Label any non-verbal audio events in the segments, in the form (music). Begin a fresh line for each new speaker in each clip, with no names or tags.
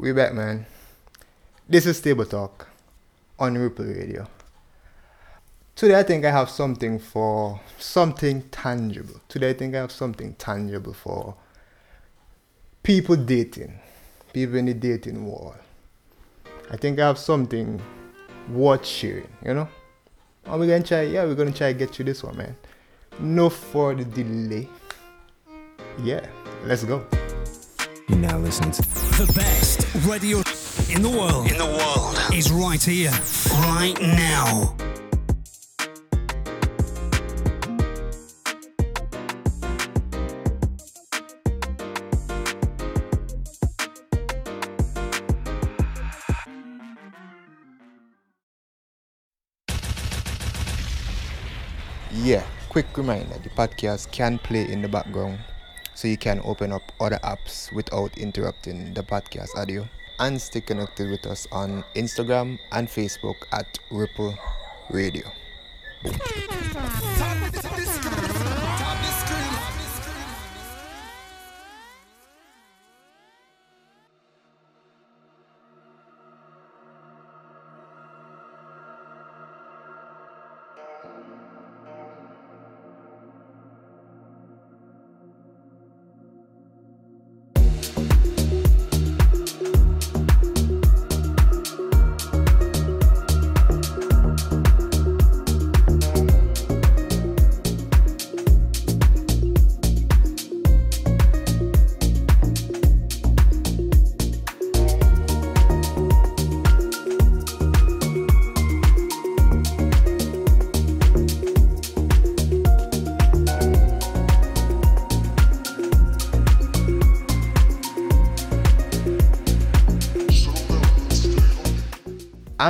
We back, man. This is Table Talk on Rhiple Radio. Today, I think I have something for something tangible. Today, I think I have something tangible for people dating, people in the dating world. I think I have something worth sharing, you know? And we're gonna try, yeah, we're gonna try to get you this one, man. No further delay. Yeah, let's go.
You now listen to
The best radio in the world
in the world.
is right here, right now.
Yeah, quick reminder the podcast can play in the background so you can open up other apps without interrupting the podcast audio. And stay connected with us on Instagram and Facebook at Rhiple Radio.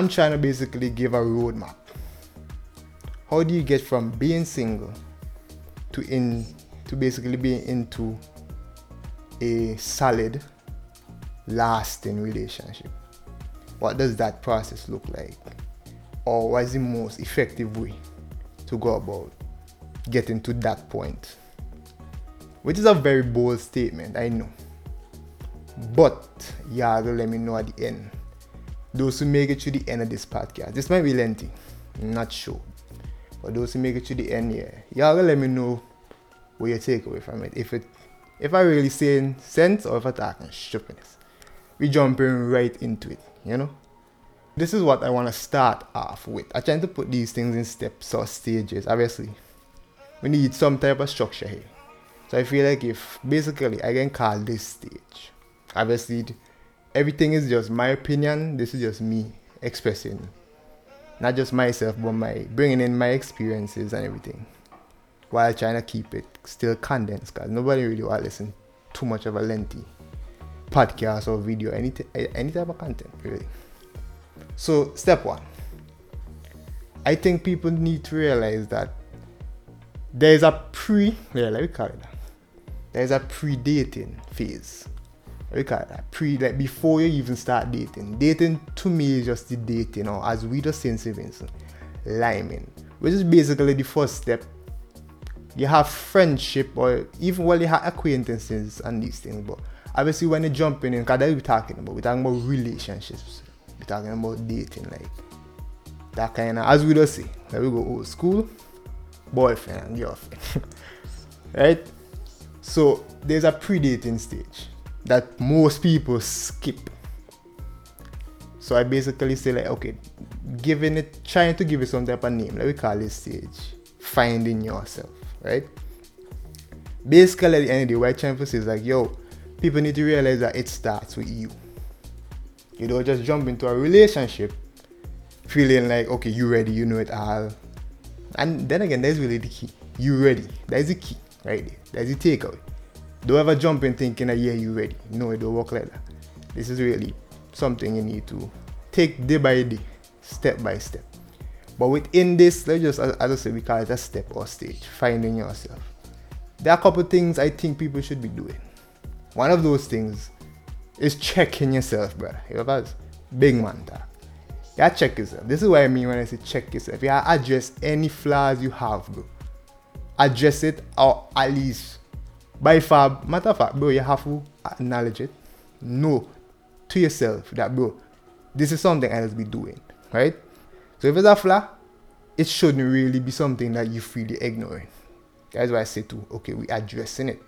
I'm trying to basically give a roadmap. How do you get from being single to in to basically being into a solid, lasting relationship? What does that process look like? Or what is the most effective way to go about getting to that point? Which is a very bold statement, I know. But you to let me know at the end those who make it to the end of this podcast. This might be lengthy, not sure. But those who make it to the end, yeah, y'all gonna let me know what you take away from it. If it if I really saying sense or if I talking stupidness. We jumping right into it, you know? This is what I wanna start off with. I trying to put these things in steps or stages. Obviously, we need some type of structure here. So I feel like if basically I can call this stage. Obviously everything is just my opinion. This is just me expressing, not just myself, but my bringing in my experiences and everything, while trying to keep it still condensed. Cause nobody really want to listen too much of a lengthy podcast or video, any t- any type of content really. So step one, I think people need to realize that there is a pre, yeah, let me call it that. There is a pre-dating phase look at that pre like before you even start dating dating to me is just the dating or as we just say in St. Vincent liming which is basically the first step. You have friendship or even well you have acquaintances and these things but obviously when you jump in because what we're talking about we're talking about relationships we're talking about dating like that kind of as we just say like we go old school boyfriend and girlfriend (laughs) right? So there's a pre-dating stage that most people skip. So I basically say like, okay, giving it, trying to give it some type of name. Let me call this stage finding yourself, right? Basically, at the end of the to say is like, yo, people need to realize that it starts with you. You don't just jump into a relationship feeling like, okay, you ready, you know it all. And then again, that's really the key. You ready. That's the key, right. That's the takeaway. Don't ever jump in thinking that yeah you ready. No, it don't work like that. This is really something you need to take day by day, step by step. But within this, let's just as I said, we call it a step or stage, finding yourself. There are a couple things I think people should be doing. One of those things is checking yourself, brother. You know that's big man talk. Gotta check yourself. This is what I mean when I say check yourself. You gotta address any flaws you have, bro. Address it or at least by far, matter of fact, bro, you have to acknowledge it. Know to yourself that bro, this is something else be doing, right? So if it's a flaw, it shouldn't really be something that you you're ignoring. That's why I say to okay, we addressing it.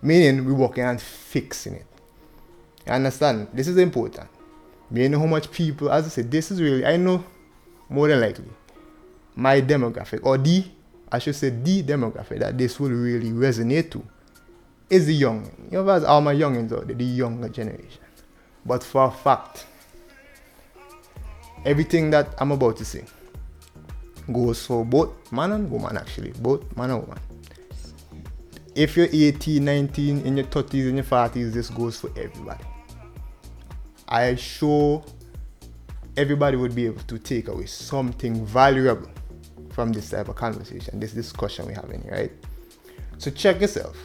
Meaning we working on fixing it. You understand? This is important. Me know how much people, as I said, this is really I know more than likely my demographic or the I should say the demographic that this will really resonate to is the young. You know, as all my youngins out the younger generation. But for a fact, everything that I'm about to say goes for both man and woman actually, both man and woman. If you're 18, 19, in your 30s, in your 40s, this goes for everybody. I sure everybody would be able to take away something valuable from this type of conversation, this discussion we're having, right? So check yourself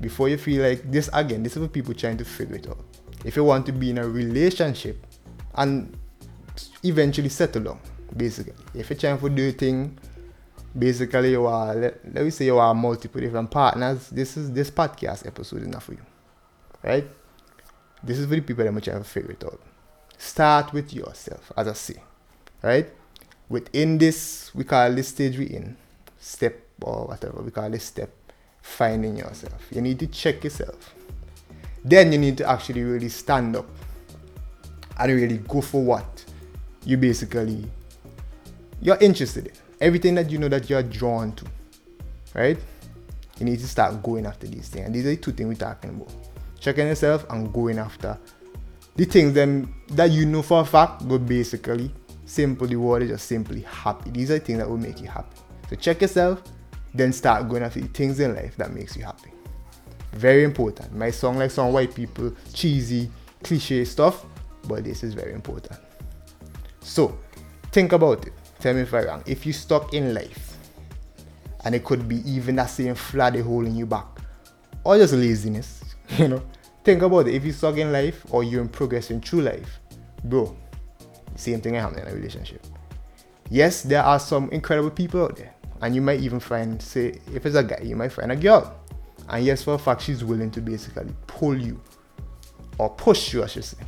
before you feel like this again, this is for people trying to figure it out. If you want to be in a relationship and eventually settle down, basically. If you're trying to do a thing, basically you are let, let me say you are multiple different partners, this is this podcast episode enough for you. Right? This is for the people that are trying to figure it out. Start with yourself, as I say. Right? Within this, we call this stage we in, step or whatever, we call this step, finding yourself. You need to check yourself. Then you need to actually really stand up and really go for what you basically you're interested in. Everything that you know that you're drawn to. Right? You need to start going after these things. And these are the two things we're talking about. Checking yourself and going after the things then that you know for a fact, but basically simple the word is just simply happy. These are the things that will make you happy. So check yourself, then start going after the things in life that makes you happy. Very important. My song like some white people, cheesy, cliche stuff, but this is very important. So think about it. Tell me if I'm wrong. If you stuck in life, and it could be even that same flood holding you back, or just laziness, (laughs) you know. Think about it. If you stuck in life or you're in progressing through life, bro, same thing happening in a relationship. Yes, there are some incredible people out there, and you might even find, say, if it's a guy, you might find a girl, and yes, for a fact, she's willing to basically pull you or push you, I should say.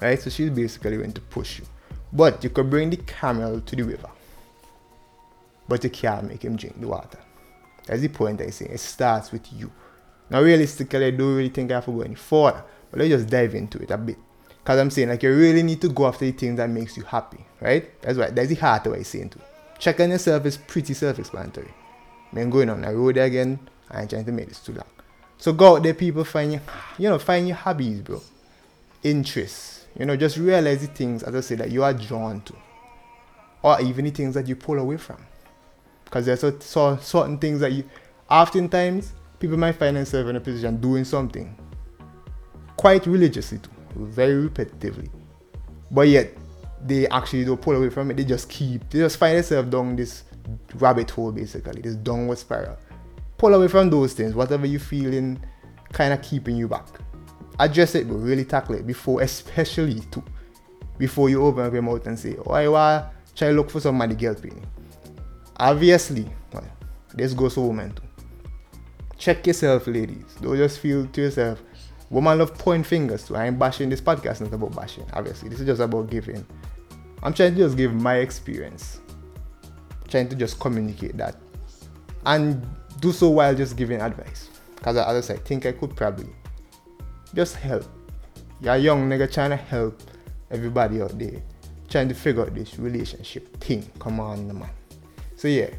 Right? So she's basically going to push you. But you could bring the camel to the river, but you can't make him drink the water. That's the point I say. It starts with you. Now, realistically, I don't really think I have to go any further, but let's just dive into it a bit. Because I'm saying, like, you really need to go after the things that makes you happy, right? That's right. That's the heart of what I'm saying too. Checking yourself is pretty self-explanatory. Man, going on the road again, I ain't trying to make this too long. So go out there, people, find your, you know, find your hobbies, bro. Interests. You know, just realize the things, as I say, that you are drawn to. Or even the things that you pull away from. Because there's so, so, certain things that you, oftentimes, people might find themselves in a position doing something quite religiously too, very repetitively. But yet, they actually don't pull away from it. They just keep, they just find themselves down this rabbit hole, basically, this downward spiral. Pull away from those things, whatever you're feeling kind of keeping you back. Address it, but really tackle it before, especially too, before you open up your mouth and say, oh, I want try to look for some somebody guilt me. Obviously, well, this goes for women too. Check yourself, ladies. Don't just feel to yourself. Woman love point fingers too. I ain't bashing this podcast, not about bashing. Obviously, this is just about giving. I'm trying to just give my experience. Trying to just communicate that. And do so while just giving advice. Because as I think I could probably just help. You're young nigga trying to help everybody out there. Trying to figure out this relationship thing. Come on, man. So yeah.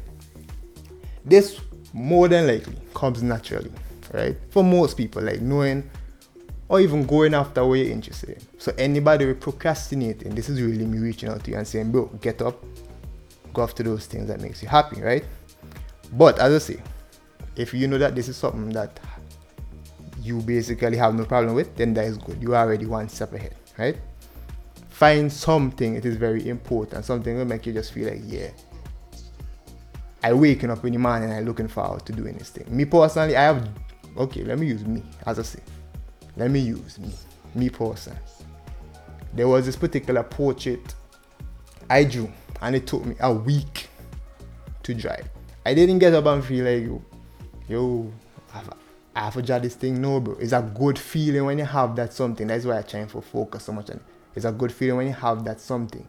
This more than likely comes naturally, right? For most people, like knowing or even going after what you're interested in. So anybody with procrastinating, this is really me reaching out to you and saying, bro, get up, go after those things that makes you happy, right? But as I say, if you know that this is something that you basically have no problem with, then that is good. You are already one step ahead, right? Find something it is very important, something will make you just feel like, yeah, I waking up in the morning and I'm looking forward to doing this thing. Me personally, I have okay, let me use me as I say. Let me use me. Me personally. There was this particular portrait I drew and it took me a week to drive. I didn't get up and feel like yo, yo, I have to judge this thing. No, bro. It's a good feeling when you have that something. That's why I try to focus so much on it. It's a good feeling when you have that something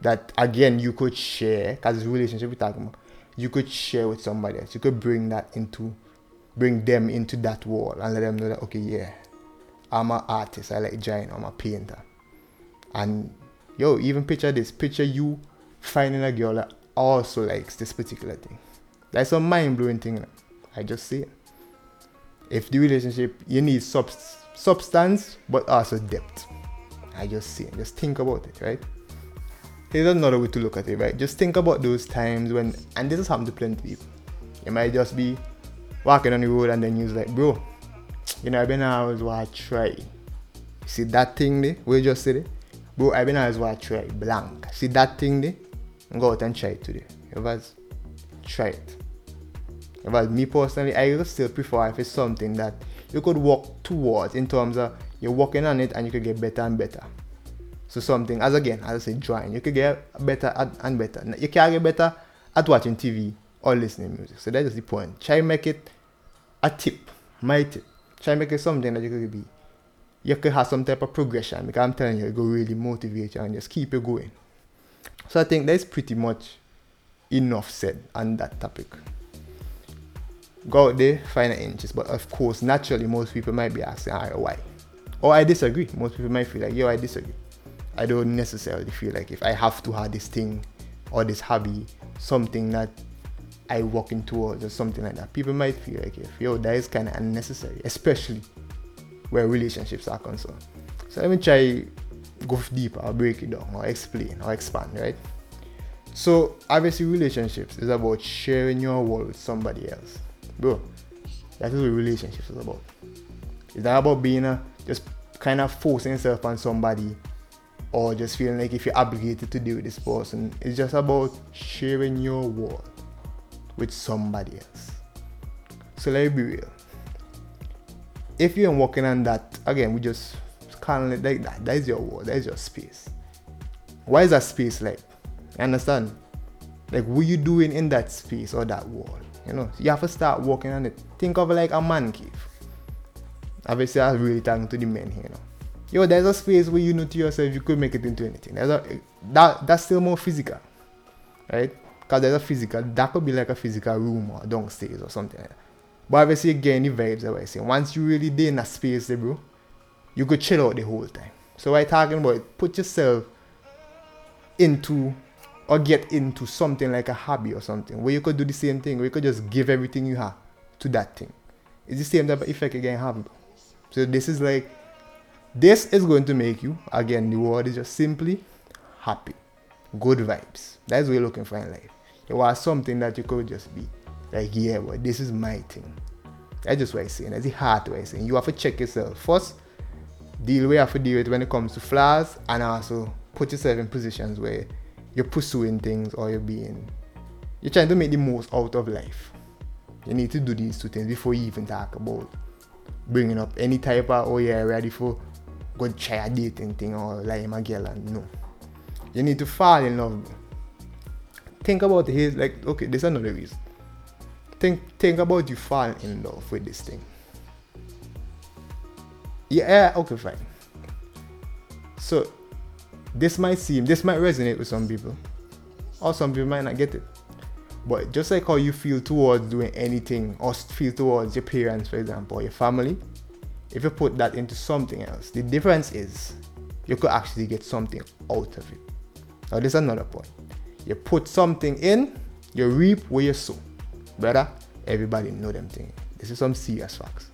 that again you could share because it's relationship we're talking about. You could share with somebody else. You could bring that into bring them into that wall and let them know that okay, yeah, I'm an artist, I like drawing, I'm a painter. And yo, even picture this, picture you finding a girl that also likes this particular thing. That's a mind blowing thing. I just say it. If the relationship you need sub- substance but also depth. I just say it. Just think about it, right? Here's another way to look at it, right? Just think about those times when and this has happened to plenty people. You might just be walking on the road and then you're like, bro, you know, I've been always want to try. See that thing there? We just said it? Bro, I've been always want to try. Blank. See that thing there? Go out and try it today. It was try it. It was me personally, I still prefer if it's something that you could work towards in terms of you're working on it and you could get better and better. So something as again, as I say, drawing, you could get better and better. You can get better at watching TV or listening music. So that's the point. Try make it a tip, my tip. Try make it something that you could be. You could have some type of progression because I'm telling you, it will really motivate you and just keep you going. So I think that's pretty much enough said on that topic. Go out there, find an inches. But of course, naturally, most people might be asking, why? Or I disagree. Most people might feel like, yo, I disagree. I don't necessarily feel like if I have to have this thing or this hobby, something that I working towards or something like that. People might feel like if yo, that is kind of unnecessary, especially where relationships are concerned. So let me try go deeper or break it down or explain or expand, right? So obviously relationships is about sharing your world with somebody else. Bro, that is what relationships is about. It's not about being a just kind of forcing yourself on somebody or just feeling like if you're obligated to deal with this person. It's just about sharing your world with somebody else. So let me be real. If you're working on that, again, we just kind of like that. That is your world. That is your space. Why is that space like? You understand? Like, what you doing in that space or that world? You know, you have to start working on it. Think of it like a man cave. Obviously, I'm really talking to the men here, you know. Yo, there's a space where you know to yourself you could make it into anything. There's a that that's still more physical, right? Because there's a physical, that could be like a physical room or downstairs or something like that. But obviously, again, the vibes that say. Once you really there in that space, bro, you could chill out the whole time. So, I talking about put yourself into or get into something like a hobby or something where you could do the same thing, where you could just give everything you have to that thing. It's the same type of effect again have. So, this is like, this is going to make you, again, the word is just simply happy. Good vibes. That's what you're looking for in life. It was something that you could just be like, yeah, but this is my thing. That's just what I'm saying. That's the hard way I'm saying. You have to check yourself. First, deal with have to deal with when it comes to flaws and also put yourself in positions where you're pursuing things or you're being you're trying to make the most out of life. You need to do these two things before you even talk about bringing up any type of oh yeah ready for go try a dating thing or like my girl and no. You need to fall in love think about his like okay there's another reason think think about you falling in love with this thing. Yeah okay fine. So this might seem this might resonate with some people or some people might not get it. But just like how you feel towards doing anything or feel towards your parents for example or your family if you put that into something else the difference is you could actually get something out of it. Now there's another point you put something in, you reap where you sow. Brother, everybody know them thing. This is some serious facts.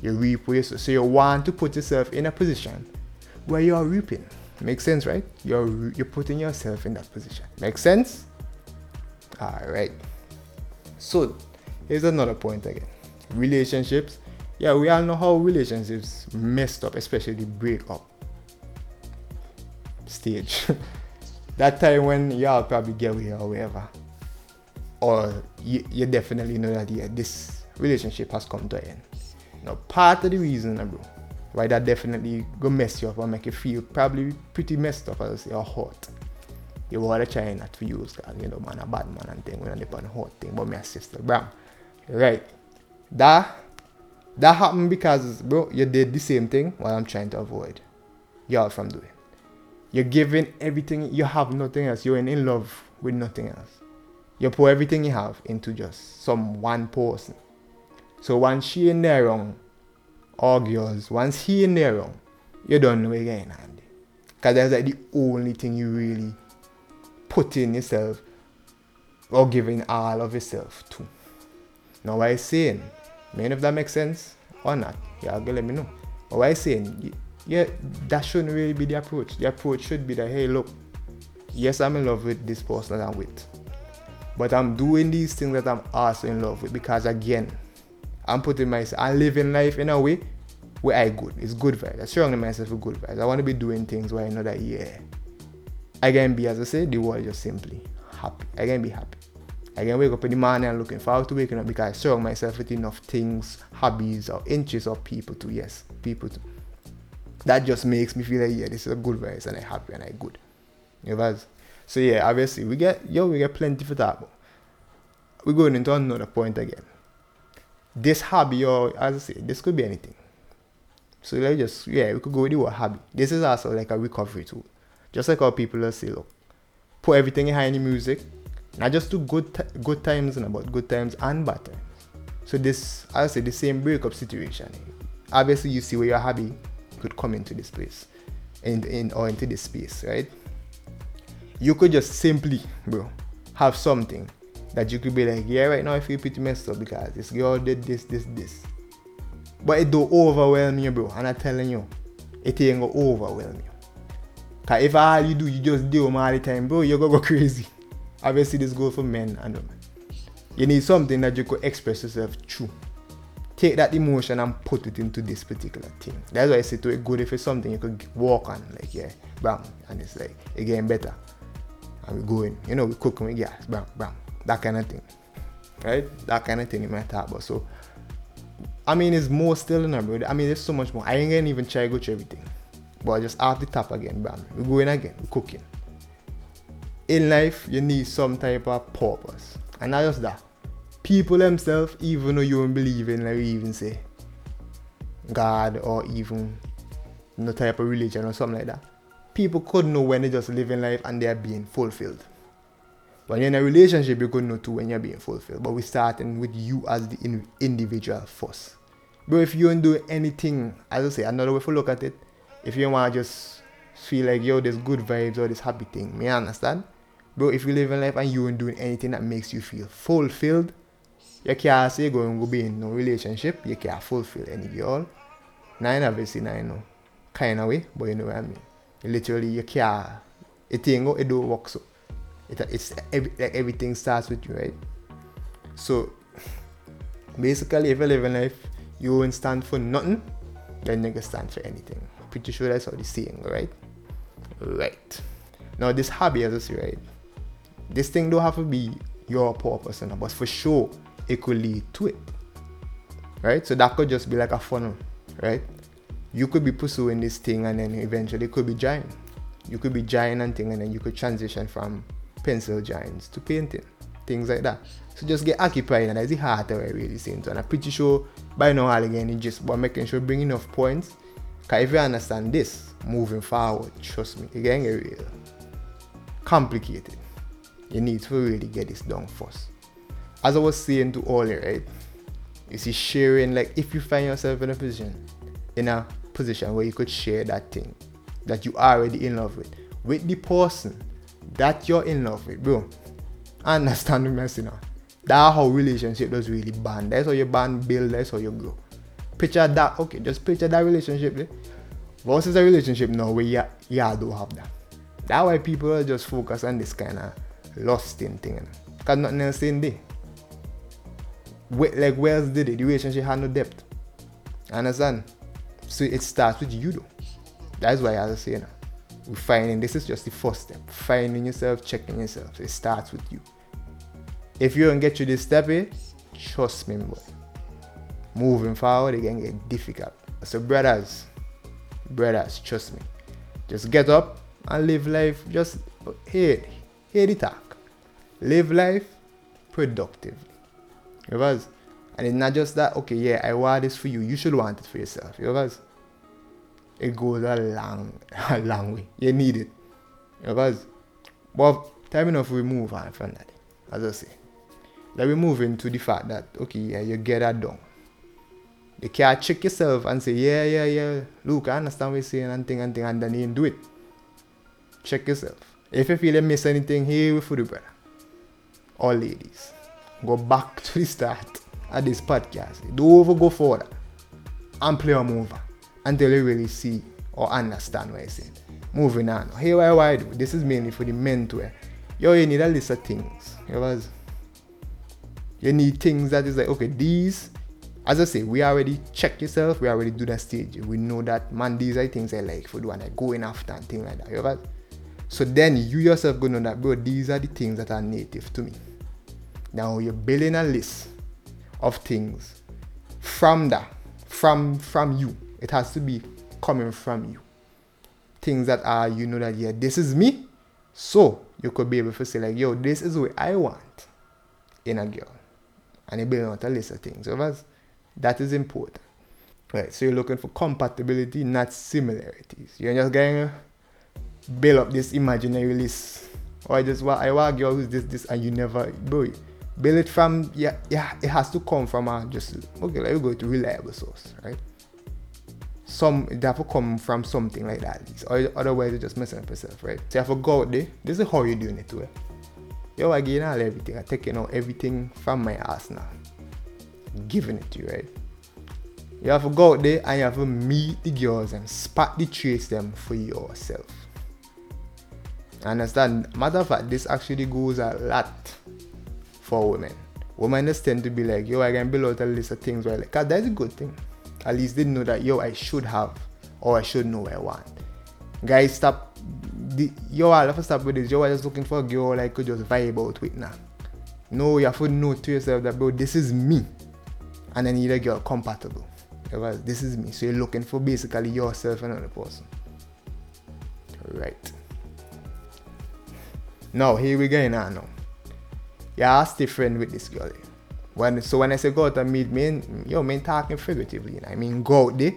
You reap where you sow. So you want to put yourself in a position where you are reaping. Makes sense, right? You're you're putting yourself in that position. Makes sense? Alright. So here's another point again. Relationships. Yeah, we all know how relationships messed up, especially the breakup stage. (laughs) that time when y'all probably get away or whatever, or you, you definitely know that yeah, this relationship has come to an end. Now, part of the reason, uh, bro, why that definitely go mess you up or make you feel probably pretty messed up, as you're hot. You want to try not to use, cause you know, man, a bad man and thing, when dip on hot thing, but my sister, bro, right? That That happened because, bro, you did the same thing what I'm trying to avoid y'all from doing. You're giving everything, you have nothing else. You're in, in love with nothing else. You pour everything you have into just some one person. So once she in there um, wrong, argues, once he in there um, wrong, you don't know again, Andy. Because that's like the only thing you really put in yourself or giving all of yourself to. Now what I saying, man, if that makes sense or not, go let me know. But what I saying, yeah, that shouldn't really be the approach. The approach should be that hey, look, yes, I'm in love with this person that I'm with, but I'm doing these things that I'm also in love with because again, I'm putting myself, I'm living life in a way where I good. It's good vibes. I surround myself with good vibes. I want to be doing things where I know that yeah, I can be as I say, the world just simply happy. I can be happy. I can wake up in the morning and looking forward to waking up because I surround myself with enough things, hobbies, or interests of people to yes, people to that just makes me feel like yeah, this is a good voice and I'm happy and I'm good. You know, so yeah, obviously we get yo, we get plenty for that. We're going into another point again. This hobby or as I say, this could be anything. So let's just yeah, we could go with the hobby. This is also like a recovery tool. Just like how people say, look, put everything behind the music, not just to good t- good times and about good times and bad times. So this I say the same breakup situation. Obviously you see where your hobby could come into this place in, in or into this space, right? You could just simply, bro, have something that you could be like, yeah, right now I feel pretty messed up because this girl did this, this, this. But it don't overwhelm you, bro. And I'm telling you, it ain't gonna overwhelm you. Cause if all you do, you just deal with all the time, bro, you're gonna go (laughs) crazy. Obviously, this goes for men and women. You need something that you could express yourself through take that emotion and put it into this particular thing. That's why I say to it good if it's something you could walk on, like yeah, bam, and it's like getting better. And we're going, you know, we cooking with gas, bam, bam, that kind of thing. Right? That kind of thing you might talk about. So I mean it's more still in bro. I mean there's so much more. I ain't gonna even try to go through everything. But just off the top again, bam. We're going again, we're cooking. In life you need some type of purpose. And not just that people themselves, even though you don't believe in, like even say, God or even no type of religion or something like that, people could know when they're just living life and they are being fulfilled. When you're in a relationship, you could know too when you're being fulfilled. But we're starting with you as the in- individual first. But if you don't do anything, as I say, another way to look at it, if you want to just feel like, yo, there's good vibes or this happy thing, I understand? Bro, if you live in life and you ain't doing anything that makes you feel fulfilled, you can't say you're going to be in no relationship, you can't fulfill any girl. Nine obviously nine no kind of way, but you know what I mean. Literally you can't it ain't go it don't work so. It, it's every, like everything starts with you, right? So basically if you live in life you won't stand for nothing, then you can stand for anything. Pretty sure that's how the saying, right? Right. Now this hobby as I say, right? This thing don't have to be your purpose, but for sure it could lead to it. Right? So that could just be like a funnel, right? You could be pursuing this thing and then eventually it could be giant. You could be giant and thing and then you could transition from pencil giants to painting. Things like that. So just get occupied and that's the heart of it really saying. And I'm pretty sure by now I'll again it's just about making sure bring enough points. Cause if you understand this moving forward, trust me, it get real complicated. You need to really get this done first as I was saying to Ollie, right? You see, sharing, like, if you find yourself in a position, in a position where you could share that thing that you are already in love with, with the person that you're in love with, bro. I (laughs) understand the mess, you know. That's how relationship does really bond. That's how your band build. That's how you grow. Picture that. Okay, just picture that relationship. Eh? Versus a relationship now where you, you don't have that. That's why people are just focus on this kind of lusting thing. Because nothing else in there like it, the relationship had no depth. Understand? So it starts with you though. That's why I say now. We finding this is just the first step. Finding yourself, checking yourself. It starts with you. If you don't get to this step, eh, trust me, boy. Moving forward, it can get difficult. So brothers, brothers, trust me. Just get up and live life. Just hear, hear the talk. Live life productively. Because And it's not just that, okay, yeah, I want this for you. You should want it for yourself. You guys? It goes a long, (laughs) a long way. You need it. You guys? But time enough we move on from that. As I say. Let we move into the fact that, okay, yeah, you get that done. You can't check yourself and say, yeah, yeah, yeah, look, I understand what you're saying and thing and thing, and then you do it. Check yourself. If you feel you miss anything, here we for the brother. All ladies, go back to the start of this podcast. Don't over go forward and play them over until you really see or understand what you're saying. Moving on. Here, why, why do? This is mainly for the men to wear. Yo, you need a list of things. You know, you need things that is like, okay, these, as I say, we already check yourself, we already do that stage. We know that, man, these are things I like for doing, like going after and things like that. You know So then you yourself go know that, bro, these are the things that are native to me. Now you're building a list of things from that, from from you. It has to be coming from you. Things that are, you know that, yeah, this is me. So you could be able to say, like, yo, this is what I want in a girl and you build out a list of things. So that's, that is important. Right, so you're looking for compatibility, not similarities. You're just going to build up this imaginary list. Oh, or just well, I want a girl who's this, this, and you never bro, build it from yeah, yeah, it has to come from a just okay, let me go to reliable source, right? Some it have to come from something like that. Or otherwise you're just messing up yourself, right? So you have to go out there. This is how you're doing it too. Yo, I gain all everything. I taking out everything from my ass now. Giving it to you, right? You have to go out there and you have to meet the girls and spot the trace them for yourself. Understand? Matter of fact, this actually goes a lot for women. Women just tend to be like, yo, I can build out a list of things where like, that's a good thing. At least they know that yo, I should have or I should know what I want. Guys, stop the, yo, I'll have to stop with this. Yo, I just looking for a girl I could just vibe out with now. No, you have to know to yourself that, bro, this is me. And then a girl compatible. Because this is me. So you're looking for basically yourself and another person. Right. Now, here we go now. You are different with this girl. When so when I say go out and meet me, yo, man talking figuratively. You know? I mean go out there.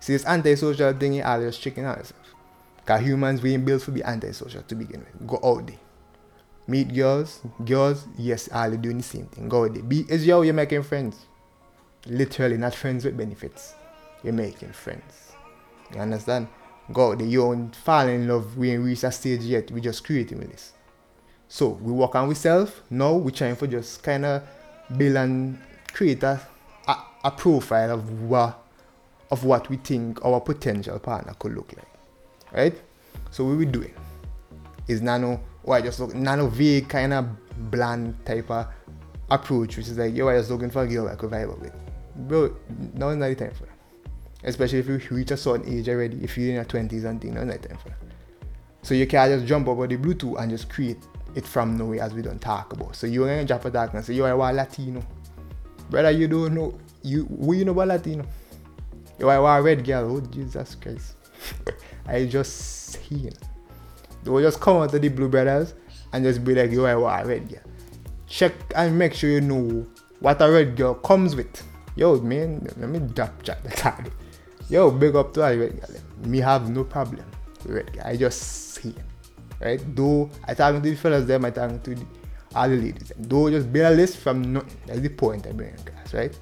See this antisocial thing, you just checking out yourself. Because humans, we ain't built to be antisocial to begin with. Go out there. Meet girls. Girls, yes, all doing the same thing. Go out there. Be is yo, you're making friends. Literally, not friends with benefits. You're making friends. You understand? Go out there. You don't fall in love. We ain't reached a stage yet. We just creating this. So we work on ourselves. Now we trying for just kind of build and create a, a, a profile of what of what we think our potential partner could look like right? So what we doing is nano, I just look nano vague kind of bland type of approach, which is like, yo, I just looking for a girl I could vibe with. Bro, now is not the time for that. Especially if you reach a certain age already, if you're in your 20s and things, now is not the time for that. So you can't just jump over the Bluetooth and just create it from nowhere as we don't talk about. So you're gonna jump a dark and say, yo, I want Latino. Brother, you don't know you who you know about Latino? Yo, I want a red girl. Oh Jesus Christ. (laughs) I just seen. They will just come out the Blue Brothers and just be like, yo, I want a red girl. Check and make sure you know what a red girl comes with. Yo, man, let me drop chat the. Yo, big up to a red girl. Me have no problem red girl. I just see Right? Though I talking to the fellas them, I talking to the, all the ladies. Though just build a list from nothing. That's the point I bring guys, right?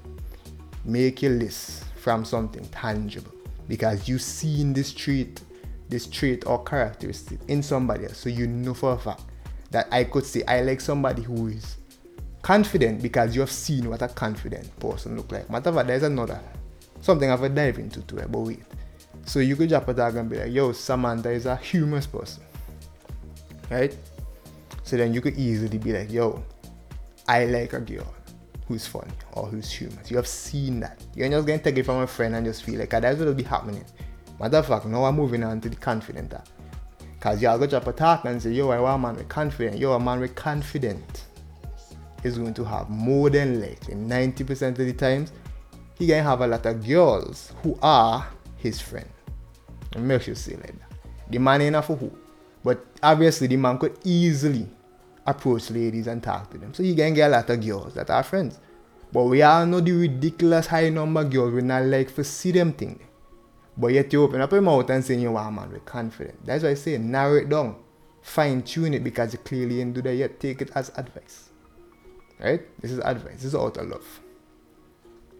Make a list from something tangible. Because you see in this trait this trait or characteristic in somebody else. So you know for a fact that I could say I like somebody who is confident because you have seen what a confident person look like. Matter of fact, there's another something I've dive into too, but wait. So you could drop a tag and be like, yo, Samantha is a humorous person. Right? So then you could easily be like, yo, I like a girl who's funny or who's humorous. You have seen that. You're just gonna take it from a friend and just feel like that's what will be happening. Matter of fact, now I'm moving on to the confident. Because y'all go drop a talk and say, yo, I want a man with confident. Yo, a man with confident is going to have more than likely 90% of the times he gonna have a lot of girls who are his friend. It makes you say like that. The man ain't for who. But obviously the man could easily approach ladies and talk to them. So he can get a lot of girls that are friends. But we all know the ridiculous high number girls we not like for see them thing. But yet you open up your mouth and say you want a man with confidence. That's why I say narrow it down. Fine tune it because you clearly didn't do that yet. Take it as advice. Right? This is advice. This is out of love.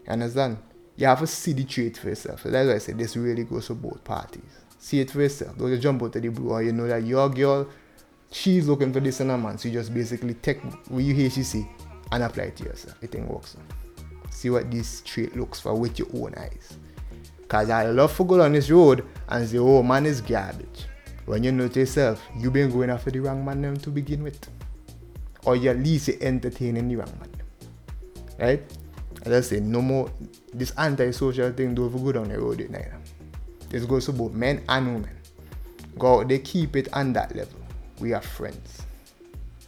You understand? You have to see the trait for yourself. So that's why I say this really goes for both parties. See it for yourself. Don't just jump out of the blue or you know that your girl, she's looking for this in a man. So you just basically take what you hear she say and apply it to yourself. It thing works. See what this trait looks for with your own eyes. Cause I love to go on this road and say, oh man is garbage. When you to yourself, you been going after the wrong man to begin with. Or you at least entertaining the wrong man. Right? I just say no more this anti-social thing don't go down the road neither. This goes to both men and women. Go they keep it on that level. We are friends.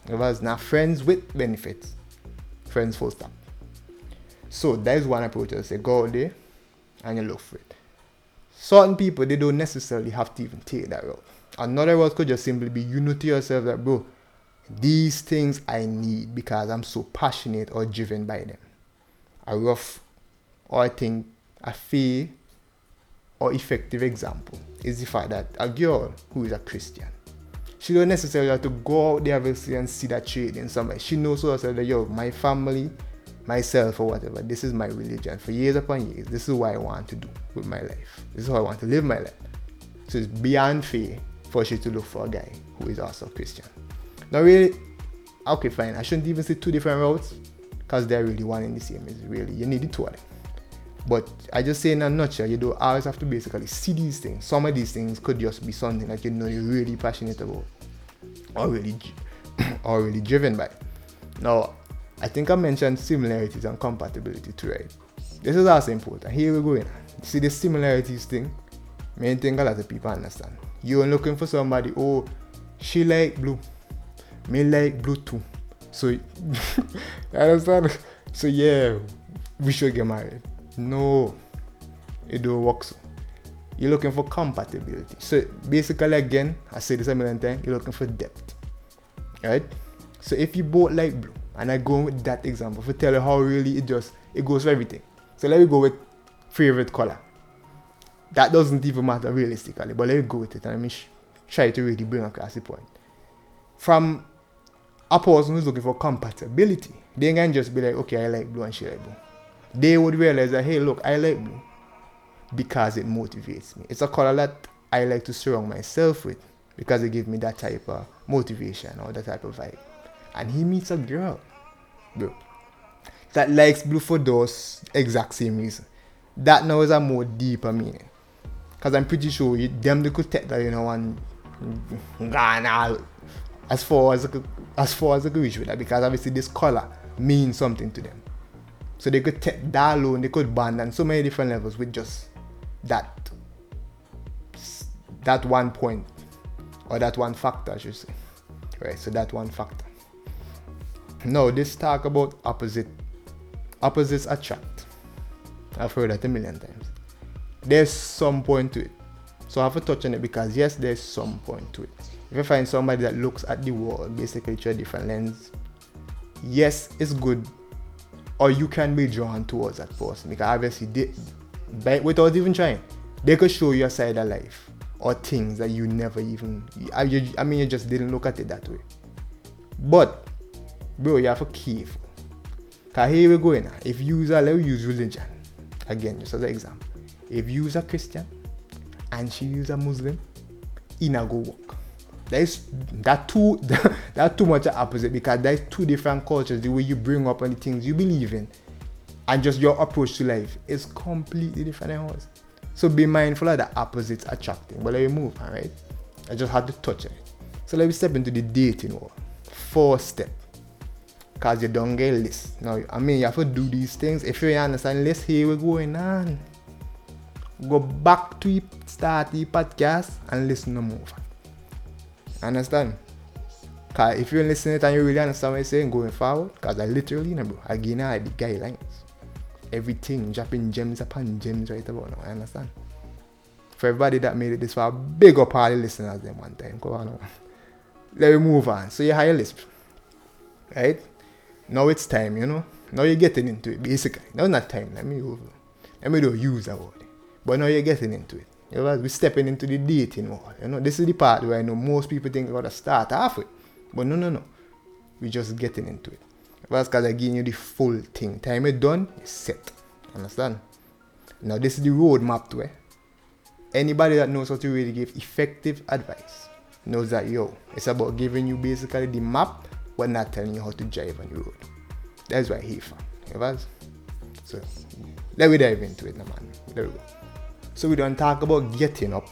Us not friends with benefits, friends full stop. So that is one approach I say go out there and you look for it. Certain people they don't necessarily have to even take that route. Another route could just simply be you know to yourself that bro, these things I need because I'm so passionate or driven by them. A rough or I think a fair or effective example is the fact that a girl who is a Christian, she don't necessarily have to go out there obviously and see that trade in somewhere. She knows herself that yo, my family, myself or whatever, this is my religion. For years upon years, this is what I want to do with my life. This is how I want to live my life. So it's beyond fair for she to look for a guy who is also Christian. Now really, okay fine, I shouldn't even say two different routes because they're really one in the same. Is really you need the two of them. But I just say in a nutshell, you do always have to basically see these things. Some of these things could just be something that you know you're really passionate about, or really, (clears throat) or really driven by. Now, I think I mentioned similarities and compatibility too, right? This is also important. Here we go. In. See the similarities thing. Main thing a lot of people understand. You're looking for somebody. Oh, she like blue. Me like blue too. So, (laughs) you understand? So yeah, we should get married. No, it don't work so. You're looking for compatibility. So basically, again, I say this a million times, you're looking for depth. Right? So if you both like blue, and I go with that example to tell you how really it just it goes for everything. So let me go with favorite color. That doesn't even matter realistically, but let me go with it and let me sh- try to really bring across the point. From a person who's looking for compatibility, they can just be like, okay, I like blue and she like blue they would realize that hey look i like blue because it motivates me. It's a color that i like to surround myself with because it gives me that type of motivation or that type of vibe. And he meets a girl bro that likes blue for those exact same reason. That now is a more deeper meaning. Because i'm pretty sure you, them they could take that you know and gone as far as as far as I could reach with that because obviously this color means something to them so they could take that alone, they could band on so many different levels with just that that one point or that one factor, I should say. Right, so that one factor. Now this talk about opposite opposites attract. I've heard that a million times. There's some point to it. So I have to touch on it because yes, there's some point to it. If you find somebody that looks at the world basically through a different lens, yes, it's good or you can be drawn towards that person. Because obviously they, by, without even trying they could show you a side of life or things that you never even I, I mean you just didn't look at it that way. But bro you have to keep because here we go now if you use a let use religion. Again just as an example. If you use a christian and she use a muslim in a go work there's that too (laughs) that too much opposite because there's two different cultures the way you bring up and the things you believe in. And just your approach to life is completely different than ours. So be mindful of the opposites attracting. But let me move all right? I just had to touch it. So let me step into the dating world. Four step. Because you don't get list. Now i mean you have to do these things. If you understand here we're going on. Go back to start the podcast and listen to more Understand? Cause if you're listening to it and you really understand what I'm saying going forward, cause I literally you know bro, again I the guidelines. Everything dropping gems upon gems right about now. I understand. For everybody that made it this far, big up all the listeners them one time. Go on. Let me move on. So you hire list. Right? Now it's time, you know. Now you're getting into it, basically. Now not time. Let me over. Let me do use that word. But now you're getting into it. You know, we're stepping into the dating world. You know, this is the part where I know most people think about to start off with. But no, no, no. We're just getting into it. That's because I'm giving you the full thing. Time it done, it's set. Understand? Now this is the roadmap to it. Anybody that knows how to really give effective advice knows that yo, it's about giving you basically the map, but not telling you how to drive on the road. That's why he for. You know? So let me dive into it now man. There we go. So we don't talk about getting up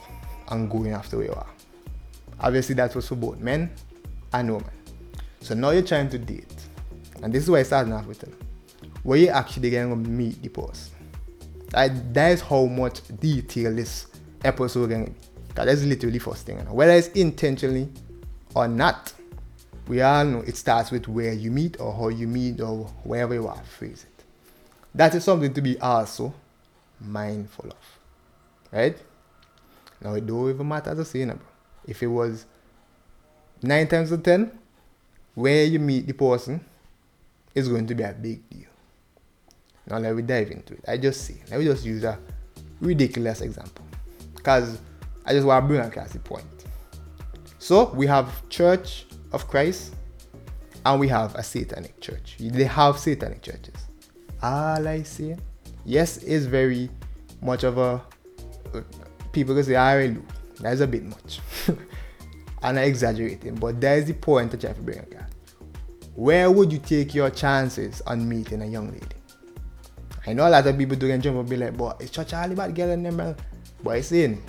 and going after where you are. Obviously that was for both men and women. So now you're trying to date. And this is why I started off with them. Where you actually going to meet the person. That, that is how much detail this episode going to be. Because that's literally first thing. Whether it's intentionally or not, we all know it starts with where you meet or how you meet or wherever you are, phrase it. That is something to be also mindful of. Right? Now it don't even matter a saying, bro. If it was nine times out of ten, where you meet the person is going to be a big deal. Now let me dive into it. I just see. Let me just use a ridiculous example. Because I just want to bring across the point. So we have Church of Christ and we have a satanic church. They have satanic churches. All I say, yes, is very much of a people can say ah, I That's a bit much. (laughs) and I exaggerating, but that is the point that you have to bring across. Where would you take your chances on meeting a young lady? I know a lot of people do can jump and be like, but it's such a all about getting them, man. But I saying,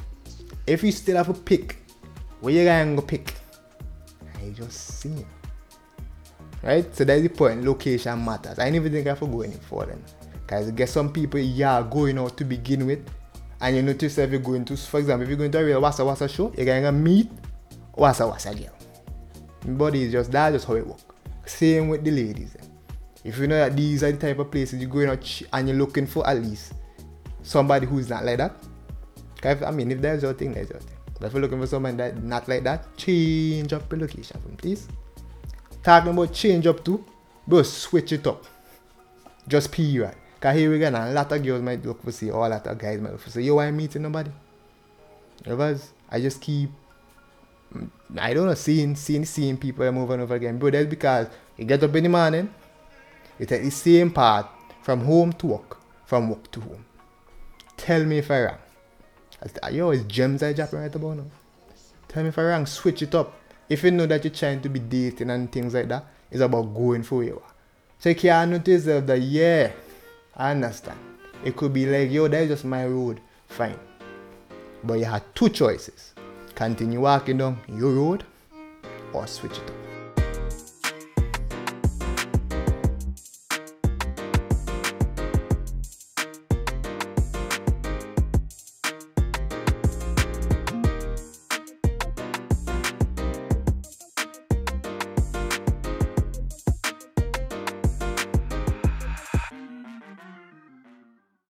if you still have a pick, where you gonna pick? I just see. Right? So that's the point. Location matters. I never think I have to go any further. Because guess some people, yeah, going out to begin with. And you notice if you're going to, for example, if you're going to a real Wassa Wassa show, you're gonna meet Wassa Wassa girl. But it's just that's just how it works. Same with the ladies. If you know that these are the type of places you're going out and you're looking for at least somebody who's not like that. if- I mean, if there's your thing, there's your thing. But if you're looking for someone that not like that, change up your location please. Talking about change up too, bro, switch it up. Just pee period. Cause here we go now, a lot of girls might look for see, or a lot of guys might look for see, yo, I ain't meeting nobody. Because I just keep I don't know, seeing, seeing, seeing people over and over again. Bro, that's because you get up in the morning, you take the same path from home to work, from work to home. Tell me if I wrong. Yo, it's gems I drop right about now. Tell me if I wrong, switch it up. If you know that you're trying to be dating and things like that, it's about going for you. So you can't notice that, yeah, I understand. It could be like, yo, that's just my road. Fine. But you had two choices continue walking down your road or switch it up.